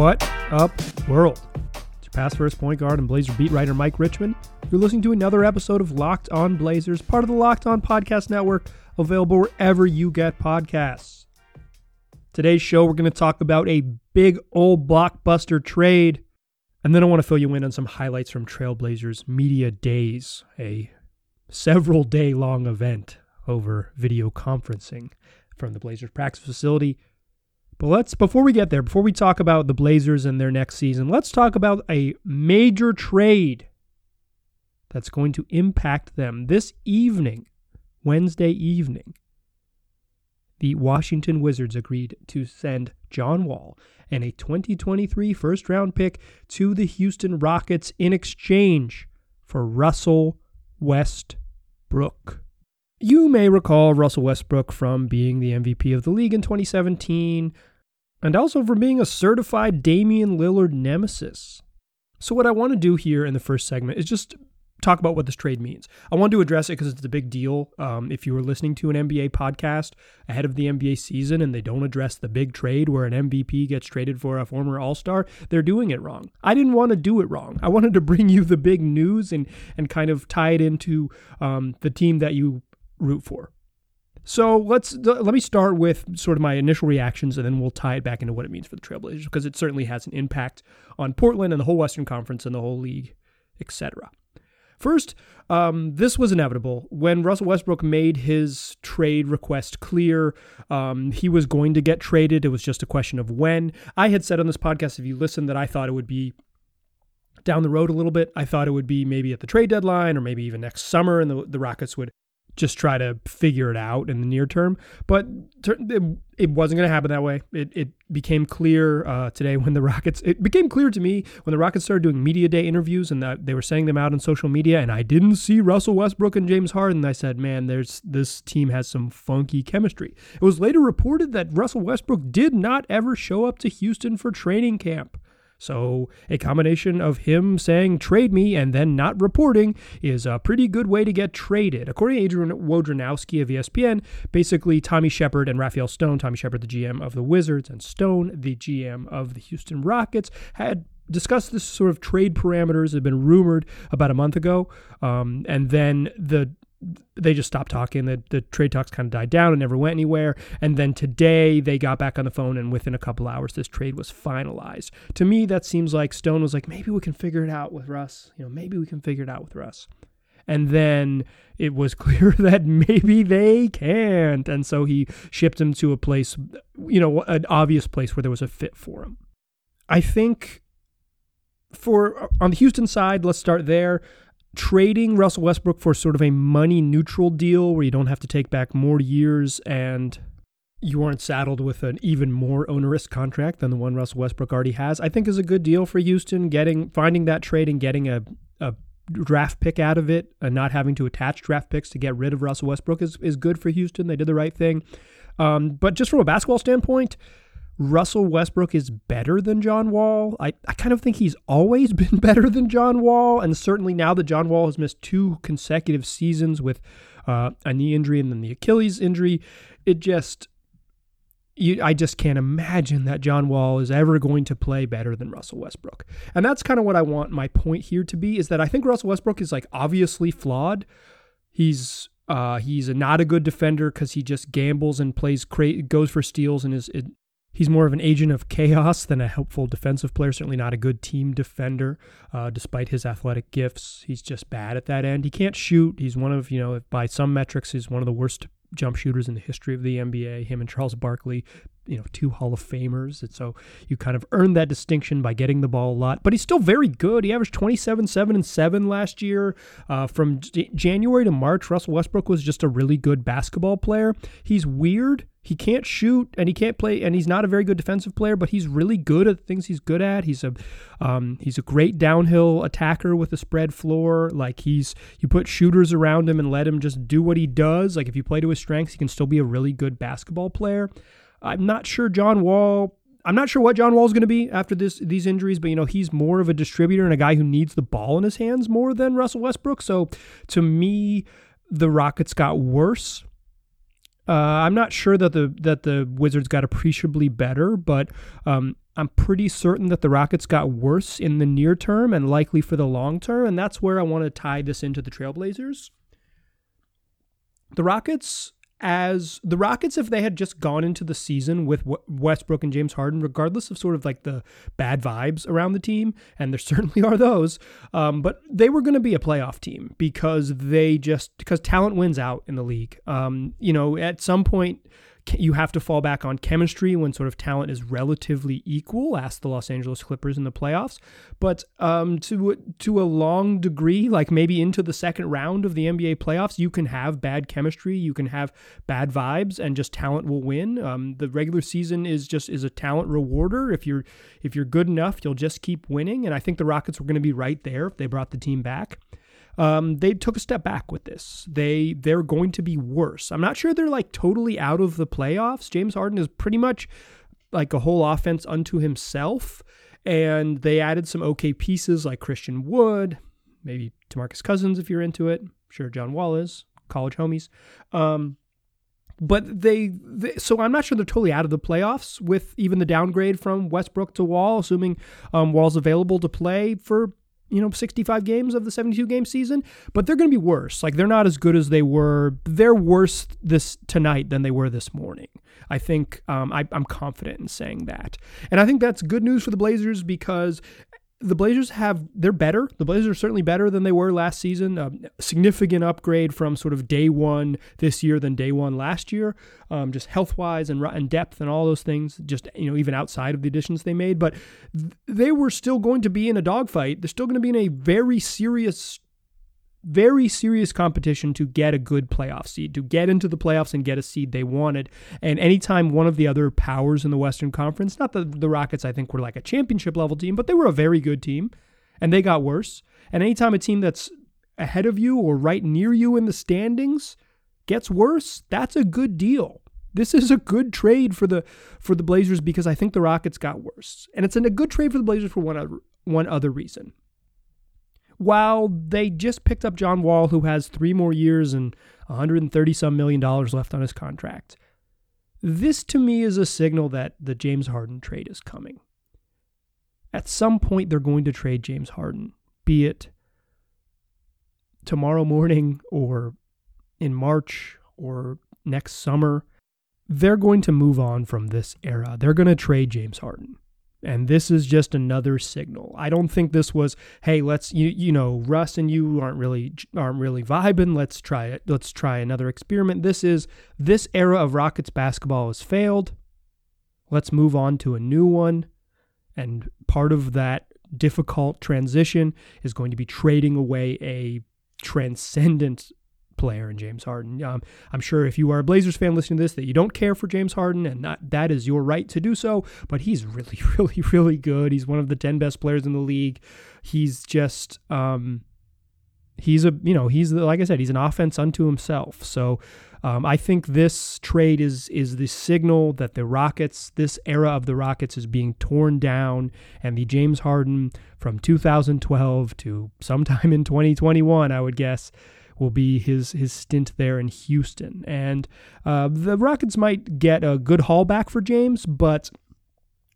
What up, world? It's your past first point guard and Blazer beat writer Mike Richmond. You're listening to another episode of Locked On Blazers, part of the Locked On Podcast Network, available wherever you get podcasts. Today's show, we're going to talk about a big old blockbuster trade. And then I want to fill you in on some highlights from Trailblazers Media Days, a several day long event over video conferencing from the Blazers practice facility. But let's, before we get there, before we talk about the Blazers and their next season, let's talk about a major trade that's going to impact them this evening, Wednesday evening. The Washington Wizards agreed to send John Wall and a 2023 first round pick to the Houston Rockets in exchange for Russell Westbrook. You may recall Russell Westbrook from being the MVP of the league in 2017 and also from being a certified Damian Lillard nemesis. So, what I want to do here in the first segment is just talk about what this trade means. I want to address it because it's a big deal. Um, if you were listening to an NBA podcast ahead of the NBA season and they don't address the big trade where an MVP gets traded for a former All Star, they're doing it wrong. I didn't want to do it wrong. I wanted to bring you the big news and and kind of tie it into um, the team that you root for. So let's let me start with sort of my initial reactions, and then we'll tie it back into what it means for the Trailblazers because it certainly has an impact on Portland and the whole Western Conference and the whole league, etc. First, um, this was inevitable. When Russell Westbrook made his trade request clear, um, he was going to get traded. It was just a question of when. I had said on this podcast, if you listen, that I thought it would be down the road a little bit. I thought it would be maybe at the trade deadline or maybe even next summer, and the, the Rockets would just try to figure it out in the near term. But it, wasn't going to happen that way. It, it became clear uh, today when the Rockets, it became clear to me when the Rockets started doing media day interviews and that they were saying them out on social media. And I didn't see Russell Westbrook and James Harden. I said, man, there's this team has some funky chemistry. It was later reported that Russell Westbrook did not ever show up to Houston for training camp. So, a combination of him saying trade me and then not reporting is a pretty good way to get traded. According to Adrian Wojnarowski of ESPN, basically Tommy Sheppard and Rafael Stone, Tommy Sheppard, the GM of the Wizards, and Stone, the GM of the Houston Rockets, had discussed this sort of trade parameters had been rumored about a month ago um, and then the they just stopped talking. The, the trade talks kind of died down and never went anywhere. And then today they got back on the phone, and within a couple hours, this trade was finalized. To me, that seems like Stone was like, maybe we can figure it out with Russ. You know, maybe we can figure it out with Russ. And then it was clear that maybe they can't. And so he shipped him to a place, you know, an obvious place where there was a fit for him. I think for on the Houston side, let's start there trading Russell Westbrook for sort of a money neutral deal where you don't have to take back more years and you aren't saddled with an even more onerous contract than the one Russell Westbrook already has, I think is a good deal for Houston. Getting finding that trade and getting a, a draft pick out of it and not having to attach draft picks to get rid of Russell Westbrook is, is good for Houston. They did the right thing. Um, but just from a basketball standpoint, Russell Westbrook is better than John Wall. I, I kind of think he's always been better than John Wall. And certainly now that John Wall has missed two consecutive seasons with uh, a knee injury and then the Achilles injury, it just, you, I just can't imagine that John Wall is ever going to play better than Russell Westbrook. And that's kind of what I want my point here to be is that I think Russell Westbrook is like obviously flawed. He's uh, he's a, not a good defender because he just gambles and plays cra- goes for steals and is He's more of an agent of chaos than a helpful defensive player. Certainly not a good team defender, uh, despite his athletic gifts. He's just bad at that end. He can't shoot. He's one of, you know, by some metrics, he's one of the worst jump shooters in the history of the NBA. Him and Charles Barkley, you know, two Hall of Famers. And so you kind of earned that distinction by getting the ball a lot. But he's still very good. He averaged 27, 7, and 7 last year. Uh, from J- January to March, Russell Westbrook was just a really good basketball player. He's weird. He can't shoot and he can't play, and he's not a very good defensive player, but he's really good at the things he's good at. He's a um, he's a great downhill attacker with a spread floor. Like he's you put shooters around him and let him just do what he does. Like if you play to his strengths, he can still be a really good basketball player. I'm not sure John Wall. I'm not sure what John Wall's going to be after this these injuries, but you know he's more of a distributor and a guy who needs the ball in his hands more than Russell Westbrook. So to me, the Rockets got worse uh, I'm not sure that the that the Wizards got appreciably better, but um, I'm pretty certain that the Rockets got worse in the near term and likely for the long term. And that's where I want to tie this into the Trailblazers. The Rockets as the Rockets, if they had just gone into the season with Westbrook and James Harden, regardless of sort of like the bad vibes around the team, and there certainly are those, um, but they were going to be a playoff team because they just because talent wins out in the league. Um, you know, at some point you have to fall back on chemistry when sort of talent is relatively equal. Ask the Los Angeles Clippers in the playoffs, but um, to to a long degree, like maybe into the second round of the NBA playoffs, you can have bad chemistry, you can have bad vibes, and just talent will win. Um, the regular season is just is a talent rewarder. If you're if you're good enough, you'll just keep winning. And I think the Rockets were going to be right there if they brought the team back um, they took a step back with this. They they're going to be worse. I'm not sure they're like totally out of the playoffs. James Harden is pretty much like a whole offense unto himself, and they added some okay pieces like Christian Wood, maybe Demarcus Cousins if you're into it. sure, John Wall is college homies. Um, but they, they, so I'm not sure they're totally out of the playoffs with even the downgrade from Westbrook to Wall, assuming um, Wall's available to play for you know 65 games of the 72 game season but they're going to be worse. Like they're not as good as they were. They're worse this tonight than they were this morning. I think um, I, i'm confident in saying that. And i think that's good news for the blazers because the Blazers have they're better. The Blazers are certainly better than they were last season. A significant upgrade from sort of day one this year than day one last year, um, just health wise and and depth and all those things. Just you know even outside of the additions they made, but they were still going to be in a dogfight. They're still going to be in a very serious very serious competition to get a good playoff seed, to get into the playoffs and get a seed they wanted. And anytime one of the other powers in the Western Conference, not that the Rockets, I think, were like a championship level team, but they were a very good team and they got worse. And anytime a team that's ahead of you or right near you in the standings gets worse, that's a good deal. This is a good trade for the for the Blazers because I think the Rockets got worse. And it's a good trade for the Blazers for one other, one other reason while they just picked up John Wall, who has three more years and 130 some million dollars left on his contract. This to me is a signal that the James Harden trade is coming. At some point, they're going to trade James Harden, be it tomorrow morning or in March or next summer. They're going to move on from this era. They're going to trade James Harden. And this is just another signal. I don't think this was, hey, let's you you know, Russ and you aren't really aren't really vibing. Let's try it. Let's try another experiment. This is this era of Rockets basketball has failed. Let's move on to a new one. And part of that difficult transition is going to be trading away a transcendent player in James Harden. Um, I'm sure if you are a Blazers fan listening to this, that you don't care for James Harden, and that is your right to do so. But he's really, really, really good. He's one of the 10 best players in the league. He's just. Um, he's a you know he's like I said he's an offense unto himself. So um, I think this trade is is the signal that the Rockets this era of the Rockets is being torn down, and the James Harden from 2012 to sometime in 2021, I would guess, will be his his stint there in Houston. And uh, the Rockets might get a good haul back for James, but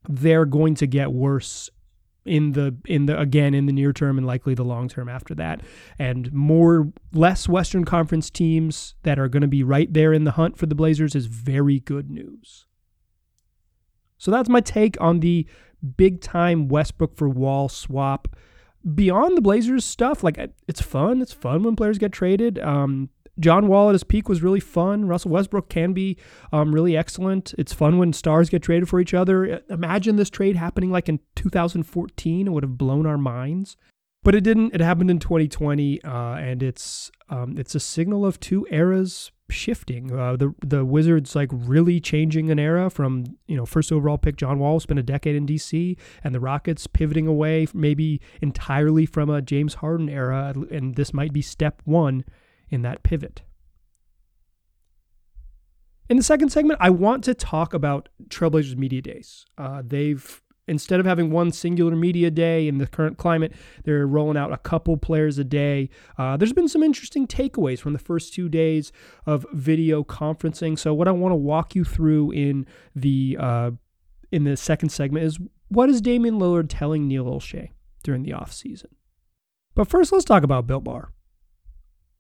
they're going to get worse in the in the again in the near term and likely the long term after that. And more less western conference teams that are going to be right there in the hunt for the blazers is very good news. So that's my take on the big time westbrook for wall swap beyond the Blazers stuff, like it's fun. It's fun when players get traded. Um, John Wall at his peak was really fun. Russell Westbrook can be um, really excellent. It's fun when stars get traded for each other. Imagine this trade happening like in 2014. It would have blown our minds. But it didn't. It happened in 2020, uh, and it's um, it's a signal of two eras shifting. Uh, the the Wizards like really changing an era from you know first overall pick John Wall spent a decade in DC, and the Rockets pivoting away maybe entirely from a James Harden era, and this might be step one in that pivot. In the second segment, I want to talk about Trailblazers Media Days. Uh, they've instead of having one singular media day in the current climate, they're rolling out a couple players a day. Uh, there's been some interesting takeaways from the first two days of video conferencing. So what I want to walk you through in the uh, in the second segment is what is Damian Lillard telling Neil Olshey during the offseason? But first, let's talk about Built Bar.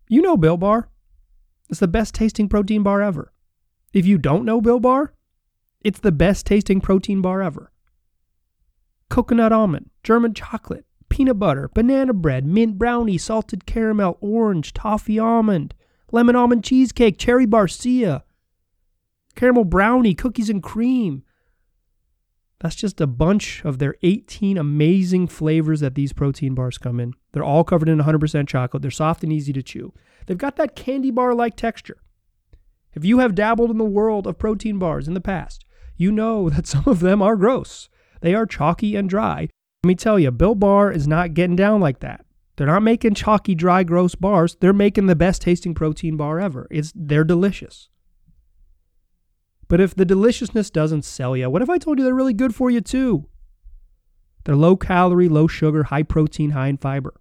You know Built Bar. It's the best tasting protein bar ever. If you don't know Built Bar, it's the best tasting protein bar ever. Coconut almond, German chocolate, peanut butter, banana bread, mint brownie, salted caramel, orange, toffee almond, lemon almond cheesecake, cherry barcia, caramel brownie, cookies and cream. That's just a bunch of their 18 amazing flavors that these protein bars come in. They're all covered in 100% chocolate. They're soft and easy to chew. They've got that candy bar like texture. If you have dabbled in the world of protein bars in the past, you know that some of them are gross. They are chalky and dry. Let me tell you, Built Bar is not getting down like that. They're not making chalky, dry, gross bars. They're making the best tasting protein bar ever. It's they're delicious. But if the deliciousness doesn't sell you, what if I told you they're really good for you too? They're low calorie, low sugar, high protein, high in fiber.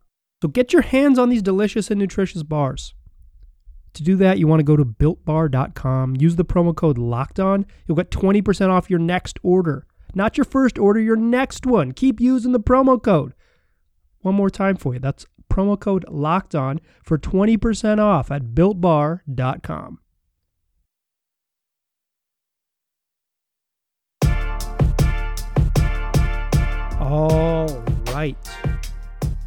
So get your hands on these delicious and nutritious bars. To do that, you want to go to builtbar.com, use the promo code locked on. You'll get 20% off your next order. Not your first order, your next one. Keep using the promo code. One more time for you. That's promo code locked on for 20% off at builtbar.com. All right.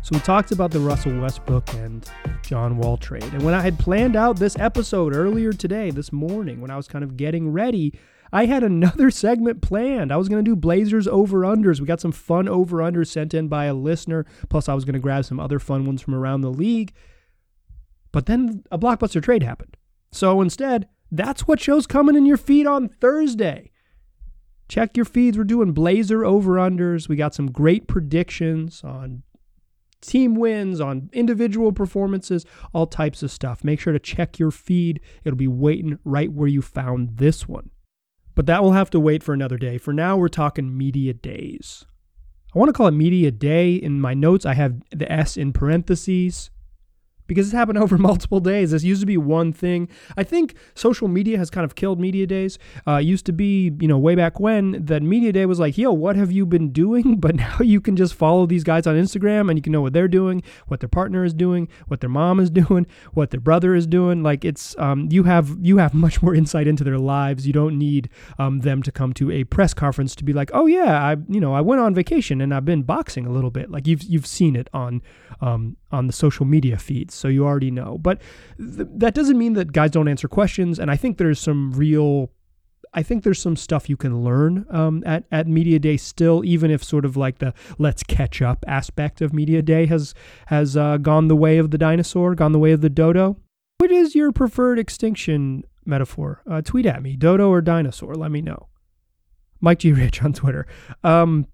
So we talked about the Russell Westbrook and John Wall trade. And when I had planned out this episode earlier today, this morning, when I was kind of getting ready, I had another segment planned. I was going to do Blazers over unders. We got some fun over unders sent in by a listener. Plus, I was going to grab some other fun ones from around the league. But then a blockbuster trade happened. So instead, that's what show's coming in your feed on Thursday. Check your feeds. We're doing Blazer over unders. We got some great predictions on team wins, on individual performances, all types of stuff. Make sure to check your feed. It'll be waiting right where you found this one. But that will have to wait for another day. For now, we're talking media days. I want to call it media day. In my notes, I have the S in parentheses because it's happened over multiple days. This used to be one thing. I think social media has kind of killed media days. Uh, used to be, you know, way back when that media day was like, yo, what have you been doing? But now you can just follow these guys on Instagram and you can know what they're doing, what their partner is doing, what their mom is doing, what their brother is doing. Like it's, um, you have you have much more insight into their lives. You don't need um, them to come to a press conference to be like, oh yeah, I, you know, I went on vacation and I've been boxing a little bit. Like you've you've seen it on um, on the social media feeds, so you already know. But th- that doesn't mean that guys don't answer questions, and I think there's some real. I think there's some stuff you can learn um, at at media day still, even if sort of like the let's catch up aspect of media day has has uh, gone the way of the dinosaur, gone the way of the dodo. What is your preferred extinction metaphor? Uh, tweet at me, dodo or dinosaur. Let me know. Mike G. Rich on Twitter. Um,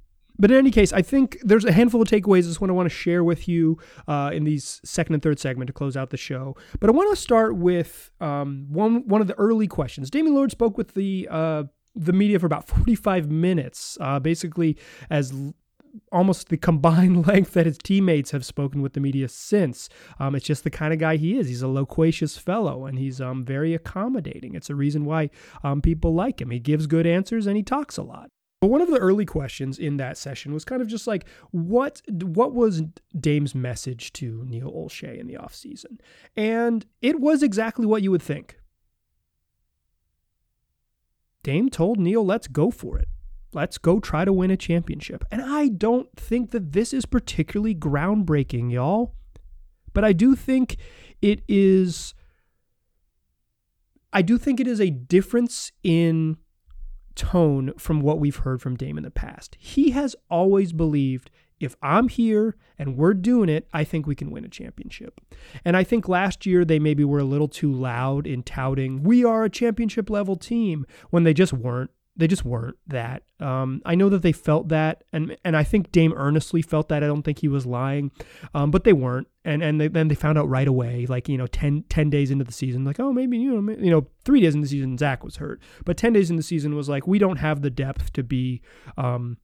but in any case, I think there's a handful of takeaways. This one I want to share with you uh, in these second and third segment to close out the show. But I want to start with um, one one of the early questions. Damian Lillard spoke with the uh, the media for about 45 minutes, uh, basically as almost the combined length that his teammates have spoken with the media since. Um, it's just the kind of guy he is. He's a loquacious fellow and he's um, very accommodating. It's a reason why um, people like him. He gives good answers and he talks a lot. But one of the early questions in that session was kind of just like, what what was Dame's message to Neil Olshey in the offseason? And it was exactly what you would think. Dame told Neil, let's go for it. Let's go try to win a championship. And I don't think that this is particularly groundbreaking, y'all. But I do think it is I do think it is a difference in tone from what we've heard from Dame in the past. He has always believed if I'm here and we're doing it, I think we can win a championship. And I think last year they maybe were a little too loud in touting, we are a championship level team when they just weren't they just weren't that. Um, I know that they felt that, and and I think Dame earnestly felt that. I don't think he was lying, um, but they weren't. And and they, then they found out right away, like you know, 10, 10 days into the season, like oh maybe you know you know three days in the season Zach was hurt, but ten days in the season was like we don't have the depth to be um,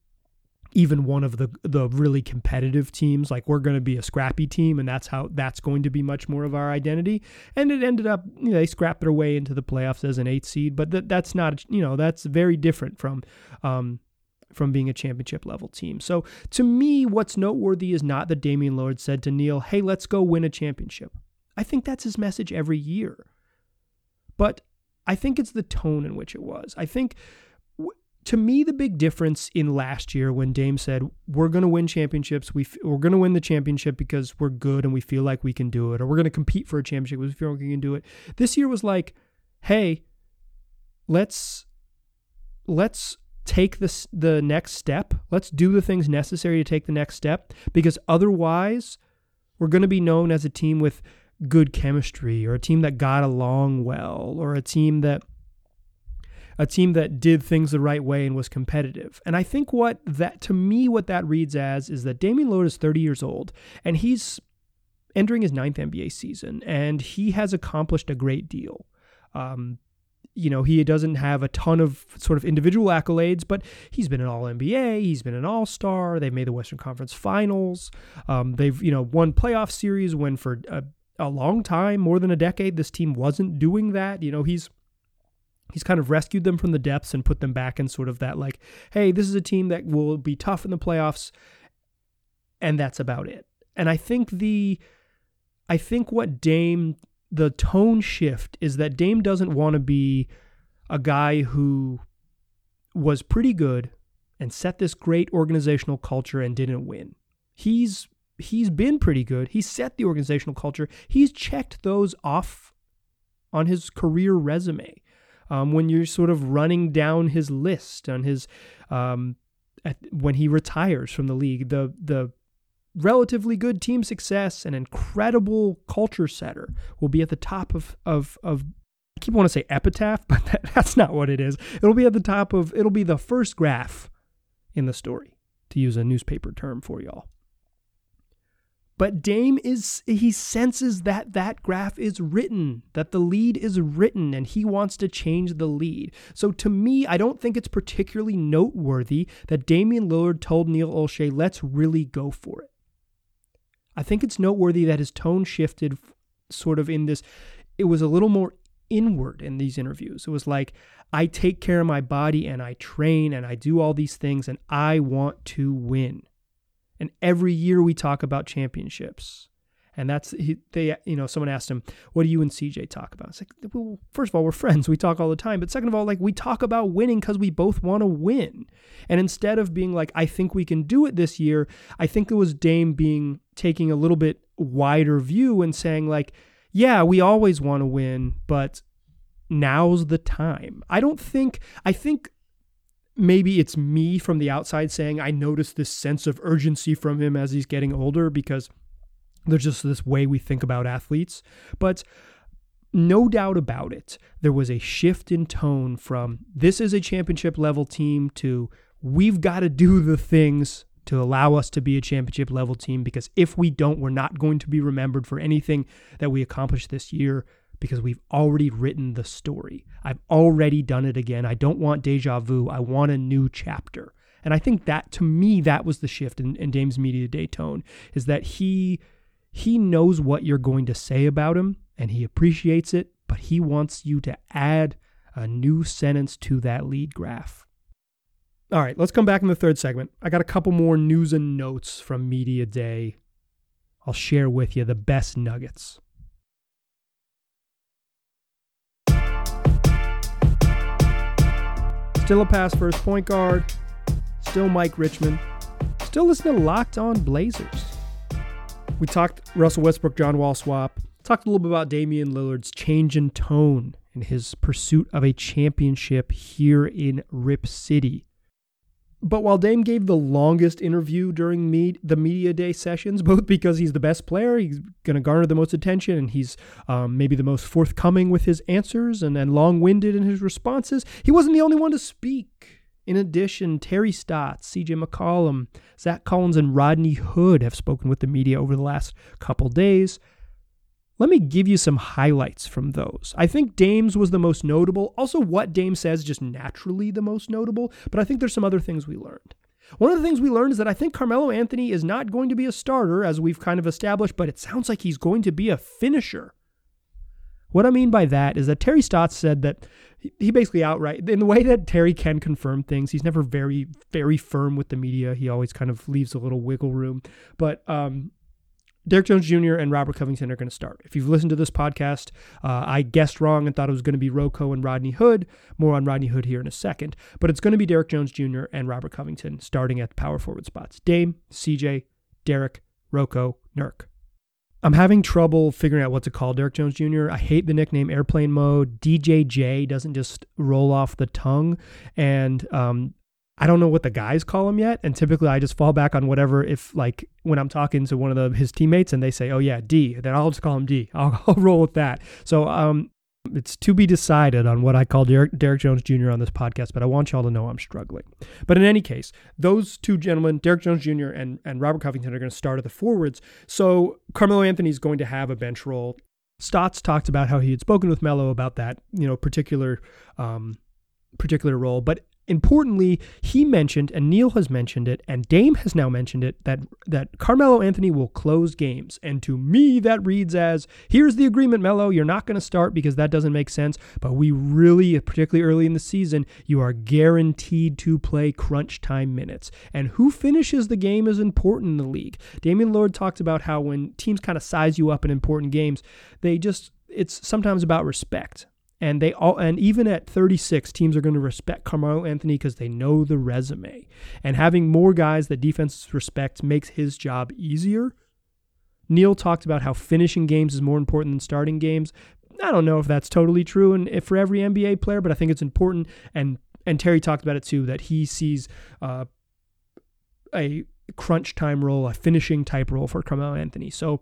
even one of the the really competitive teams like we're going to be a scrappy team and that's how that's going to be much more of our identity and it ended up you know, they scrapped their way into the playoffs as an eighth seed but that that's not you know that's very different from um, from being a championship level team. So to me, what's noteworthy is not that Damian Lillard said to Neil, hey, let's go win a championship. I think that's his message every year. But I think it's the tone in which it was. I think to me, the big difference in last year when Dame said, We're going to win championships, we f- we're going to win the championship because we're good and we feel like we can do it, or we're going to compete for a championship because we feel like we can do it. This year was like, Hey, let's let's take this the next step. Let's do the things necessary to take the next step because otherwise we're going to be known as a team with good chemistry or a team that got along well or a team that a team that did things the right way and was competitive. And I think what that, to me, what that reads as is that Damian Lillard is 30 years old and he's entering his ninth NBA season and he has accomplished a great deal. Um, you know, he doesn't have a ton of sort of individual accolades, but he's been an All NBA, he's been an All Star. They've made the Western Conference Finals. Um, they've you know won playoff series when for a, a long time, more than a decade, this team wasn't doing that. You know, he's he's kind of rescued them from the depths and put them back in sort of that like hey this is a team that will be tough in the playoffs and that's about it. And i think the i think what dame the tone shift is that dame doesn't want to be a guy who was pretty good and set this great organizational culture and didn't win. He's he's been pretty good. He set the organizational culture. He's checked those off on his career resume um, when you're sort of running down his list on his um, at, when he retires from the league, the the relatively good team success and incredible culture setter will be at the top of of of I keep want to say epitaph, but that, that's not what it is. It'll be at the top of it'll be the first graph in the story, to use a newspaper term for y'all. But Dame is, he senses that that graph is written, that the lead is written, and he wants to change the lead. So to me, I don't think it's particularly noteworthy that Damian Lillard told Neil Olshey, let's really go for it. I think it's noteworthy that his tone shifted sort of in this, it was a little more inward in these interviews. It was like, I take care of my body and I train and I do all these things and I want to win. And every year we talk about championships. And that's he, they, you know, someone asked him, "What do you and CJ talk about?" It's like, well, first of all, we're friends. We talk all the time. But second of all, like we talk about winning because we both want to win. And instead of being like, "I think we can do it this year," I think it was Dame being taking a little bit wider view and saying like, "Yeah, we always want to win, but now's the time." I don't think. I think maybe it's me from the outside saying I notice this sense of urgency from him as he's getting older because there's just this way we think about athletes. But no doubt about it, there was a shift in tone from this is a championship level team to we've got to do the things to allow us to be a championship level team because if we don't, we're not going to be remembered for anything that we accomplished this year because we've already written the story. I've already done it again. I don't want deja vu. I want a new chapter. And I think that to me, that was the shift in, in Dame's media day tone is that he he knows what you're going to say about him and he appreciates it, but he wants you to add a new sentence to that lead graph. All right, let's come back in the third segment. I got a couple more news and notes from Media Day. I'll share with you the best nuggets. Still a pass first point guard. Still Mike Richmond. Still listening to Locked On Blazers. We talked Russell Westbrook, John Wall swap. Talked a little bit about Damian Lillard's change in tone in his pursuit of a championship here in Rip City. But while Dame gave the longest interview during me- the media day sessions, both because he's the best player, he's going to garner the most attention, and he's um, maybe the most forthcoming with his answers and, and long winded in his responses, he wasn't the only one to speak. In addition, Terry Stotts, CJ McCollum, Zach Collins, and Rodney Hood have spoken with the media over the last couple days. Let me give you some highlights from those. I think Dame's was the most notable. Also, what Dame says just naturally the most notable, but I think there's some other things we learned. One of the things we learned is that I think Carmelo Anthony is not going to be a starter, as we've kind of established, but it sounds like he's going to be a finisher. What I mean by that is that Terry Stotts said that he basically outright, in the way that Terry can confirm things, he's never very, very firm with the media. He always kind of leaves a little wiggle room. But um, Derrick Jones Jr. and Robert Covington are going to start. If you've listened to this podcast, uh, I guessed wrong and thought it was going to be Rocco and Rodney Hood. More on Rodney Hood here in a second. But it's going to be Derrick Jones Jr. and Robert Covington starting at the power forward spots. Dame, CJ, Derek, Rocco, Nurk. I'm having trouble figuring out what to call Derrick Jones Jr. I hate the nickname airplane mode. DJJ doesn't just roll off the tongue. And um, I don't know what the guys call him yet. And typically I just fall back on whatever, if like when I'm talking to one of the, his teammates and they say, oh yeah, D, then I'll just call him D. I'll, I'll roll with that. So um, it's to be decided on what I call Derek, Derrick, Jones Jr. on this podcast, but I want y'all to know I'm struggling. But in any case, those two gentlemen, Derrick Jones Jr. and, and Robert Covington, are going to start at the forwards. So Carmelo Anthony is going to have a bench role. Stotts talked about how he had spoken with Melo about that, you know, particular um, particular role. But Importantly, he mentioned, and Neil has mentioned it, and Dame has now mentioned it, that that Carmelo Anthony will close games. And to me, that reads as here's the agreement, Melo. You're not going to start because that doesn't make sense. But we really, particularly early in the season, you are guaranteed to play crunch time minutes. And who finishes the game is important in the league. Damian Lillard talked about how when teams kind of size you up in important games, they just it's sometimes about respect and they all and even at 36 teams are going to respect Carmelo Anthony because they know the resume. And having more guys that defenses respect makes his job easier. Neil talked about how finishing games is more important than starting games. I don't know if that's totally true and if for every NBA player but I think it's important. And and Terry talked about it too that he sees uh, a crunch time role a finishing type role for Carmelo Anthony. So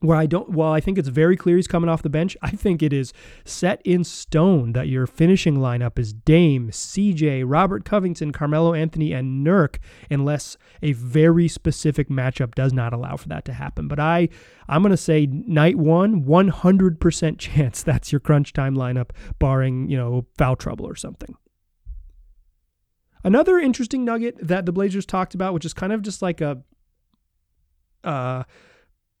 where I don't, well, I think it's very clear he's coming off the bench. I think it is set in stone that your finishing lineup is Dame, CJ, Robert Covington, Carmelo Anthony, and Nurk, unless a very specific matchup does not allow for that to happen. But I, I'm going to say night one, 100% chance that's your crunch time lineup, barring, you know, foul trouble or something. Another interesting nugget that the Blazers talked about, which is kind of just like a, uh,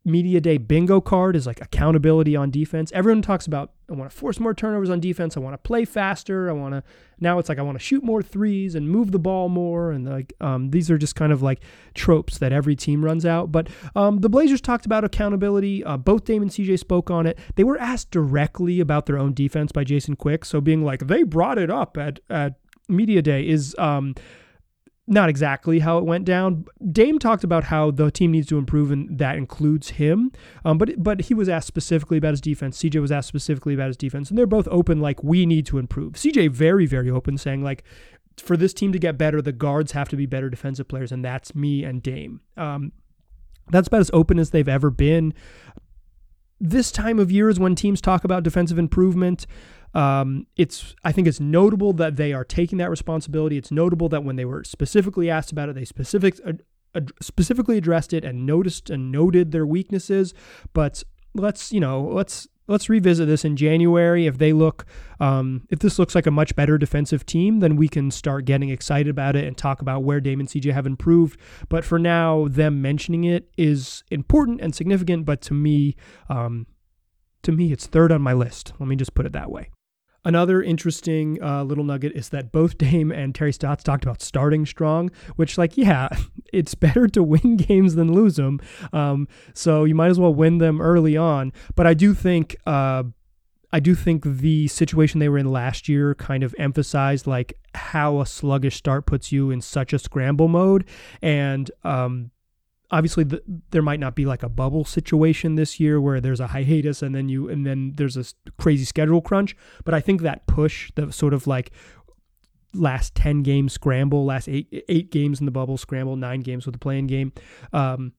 media day bingo card is like accountability on defense. Everyone talks about I want to force more turnovers on defense. I want to play faster. I want to now it's like I want to shoot more threes and move the ball more. And like um, these are just kind of like tropes that every team runs out. But um, the Blazers talked about accountability. Uh, both Dame and CJ spoke on it. They were asked directly about their own defense by Jason Quick. So being like they brought it up at at media day is um, not exactly how it went down. Dame talked about how the team needs to improve, and that includes him. Um, but but he was asked specifically about his defense. CJ was asked specifically about his defense, and they're both open like we need to improve. CJ very very open, saying like for this team to get better, the guards have to be better defensive players, and that's me and Dame. Um, that's about as open as they've ever been. This time of year is when teams talk about defensive improvement. Um, it's I think it's notable that they are taking that responsibility. It's notable that when they were specifically asked about it, they specific uh, specifically addressed it and noticed and noted their weaknesses. But let's you know let's let's revisit this in January. If they look, um, if this looks like a much better defensive team, then we can start getting excited about it and talk about where Damon CJ have improved. But for now, them mentioning it is important and significant. But to me, um, to me, it's third on my list. Let me just put it that way. Another interesting uh, little nugget is that both Dame and Terry Stotts talked about starting strong, which, like, yeah, it's better to win games than lose them. Um, so you might as well win them early on. But I do think. Uh, I do think the situation they were in last year kind of emphasized like how a sluggish start puts you in such a scramble mode, and um, obviously the, there might not be like a bubble situation this year where there's a hiatus and then you and then there's a crazy schedule crunch but i think that push the sort of like last 10 game scramble last eight eight games in the bubble scramble nine games with the play-in game um,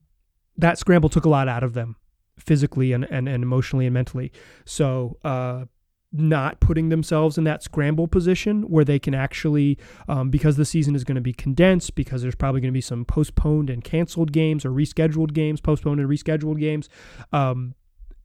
that scramble took a lot out of them physically and, and, and emotionally and mentally. So uh, not putting themselves in that scramble position where they can actually, um, because the season is going to be condensed, because there's probably going to be some postponed and canceled games or rescheduled games, postponed and rescheduled games. Um,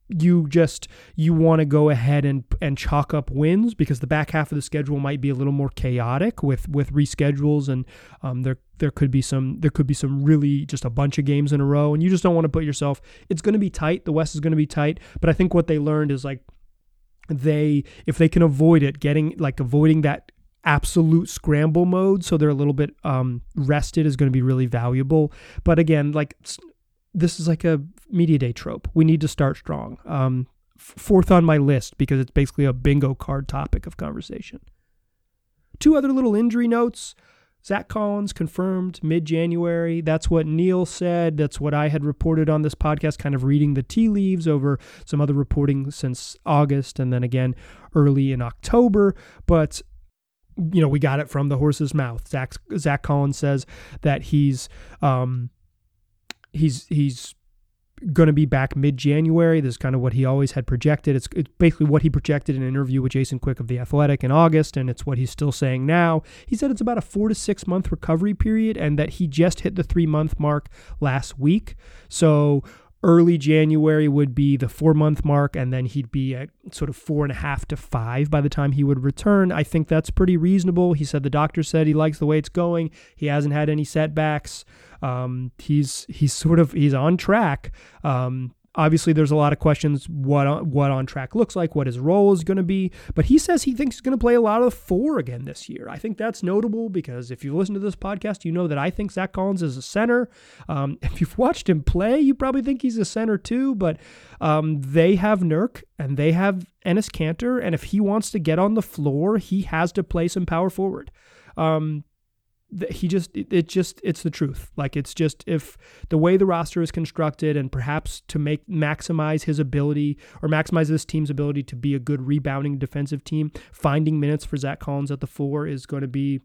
you just you want to go ahead and and chalk up wins because the back half of the schedule might be a little more chaotic with with reschedules and um, there there could be some there could be some really just a bunch of games in a row and you just don't want to put yourself it's going to be tight the west is going to be tight but i think what they learned is like they if they can avoid it, getting like avoiding that absolute scramble mode so they're a little bit um, rested is going to be really valuable. But again like this is like a media day trope. We need to start strong. Um, fourth on my list because it's basically a bingo card topic of conversation. Two other little injury notes Zach Collins confirmed mid January. That's what Neil said. That's what I had reported on this podcast, kind of reading the tea leaves over some other reporting since August and then again early in October. But you know, we got it from the horse's mouth. Zach Zach Collins says that he's um, he's he's going to be back mid January. This is kind of what he always had projected. It's, it's basically what he projected in an interview with Jason Quick of The Athletic in August, and it's what he's still saying now. He said it's about a four to six month recovery period and that he just hit the three month mark last week. So early January would be the four month mark, and then he'd be at sort of four and a half to five by the time he would return. I think that's pretty reasonable. He said the doctor said he likes the way it's going. He hasn't had any setbacks. Um, he's he's sort of he's on track. Um, Obviously, there's a lot of questions what what on track looks like, what his role is going to be. But he says he thinks he's going to play a lot of four again this year. I think that's notable because if you listen to this podcast, you know that I think Zach Collins is a center. Um, if you've watched him play, you probably think he's a center too. But um, they have Nurk and they have Enes Kanter, and if he wants to get on the floor, he has to play some power forward. Um, he just it, just it's the truth. Like it's just if the way the roster is constructed and perhaps to make maximize his ability or maximize this team's ability to be a good rebounding defensive team finding minutes for zach collins at the four is going to be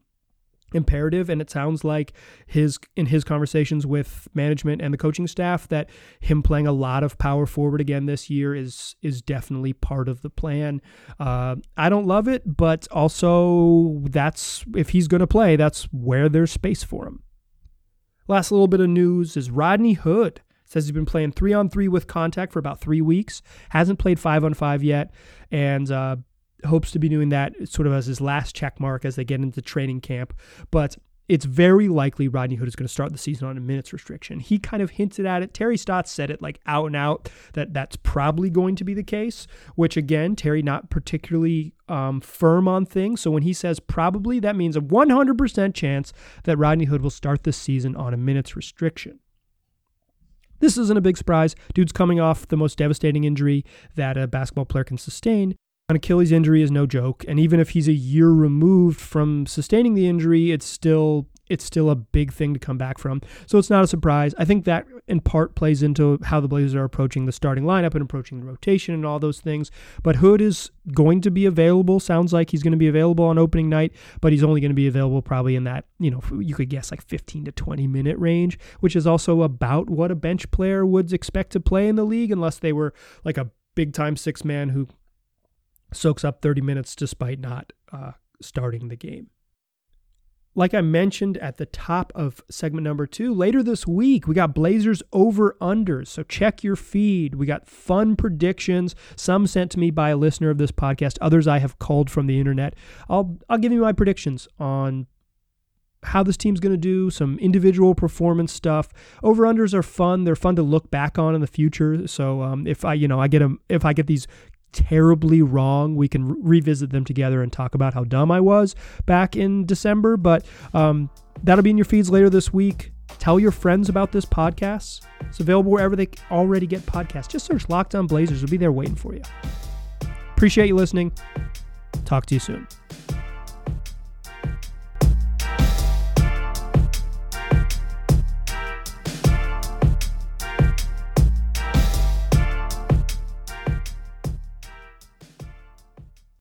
imperative and it sounds like his in his conversations with management and the coaching staff that him playing a lot of power forward again this year is is definitely part of the plan. Uh, i don't love it but also that's if he's going to play that's where there's space for him. Last little bit of news is rodney hood says he's been playing three on three with contact for about three weeks hasn't played five on five yet and uh, hopes to be doing that sort of as his last check mark as they get into training camp. But it's very likely Rodney Hood is going to start the season on a minutes restriction. He kind of hinted at it. Terry Stotts said it like out and out that that's probably going to be the case, which again, Terry not particularly um, firm on things. So when he says probably, that means a 100% chance that Rodney Hood will start this season on a minutes restriction. This isn't a big surprise. Dude's coming off the most devastating injury that a basketball player can sustain. An Achilles injury is no joke, and even if he's a year removed from sustaining the injury, it's still it's still a big thing to come back from. So it's not a surprise. I think that in part plays into how the Blazers are approaching the starting lineup and approaching the rotation and all those things. But Hood is going to be available. Sounds like he's going to be available on opening night, but he's only going to be available probably in that, you know, you could guess like 15 to 20 minute range, which is also about what a bench player would expect to play in the league unless they were like a big time six man who soaks up 30 minutes despite not uh, starting the game. Like I mentioned at the top of segment number two, later this week, we got Blazers over unders. So check your feed. We got fun predictions, some sent to me by a listener of this podcast, others I have called from the internet. I'll, I'll give you my predictions on how this team's going to do, some individual performance stuff. Over unders are fun. They're fun to look back on in the future. So um, if I, you know, I get them, if I get these terribly wrong, we can re- revisit them together and talk about how dumb I was back in December. But um, that'll be in your feeds later this week. Tell your friends about this podcast. It's available wherever they already get podcasts. Just search Locked On Blazers. It'll be there waiting for you. Appreciate you listening. Talk to you soon.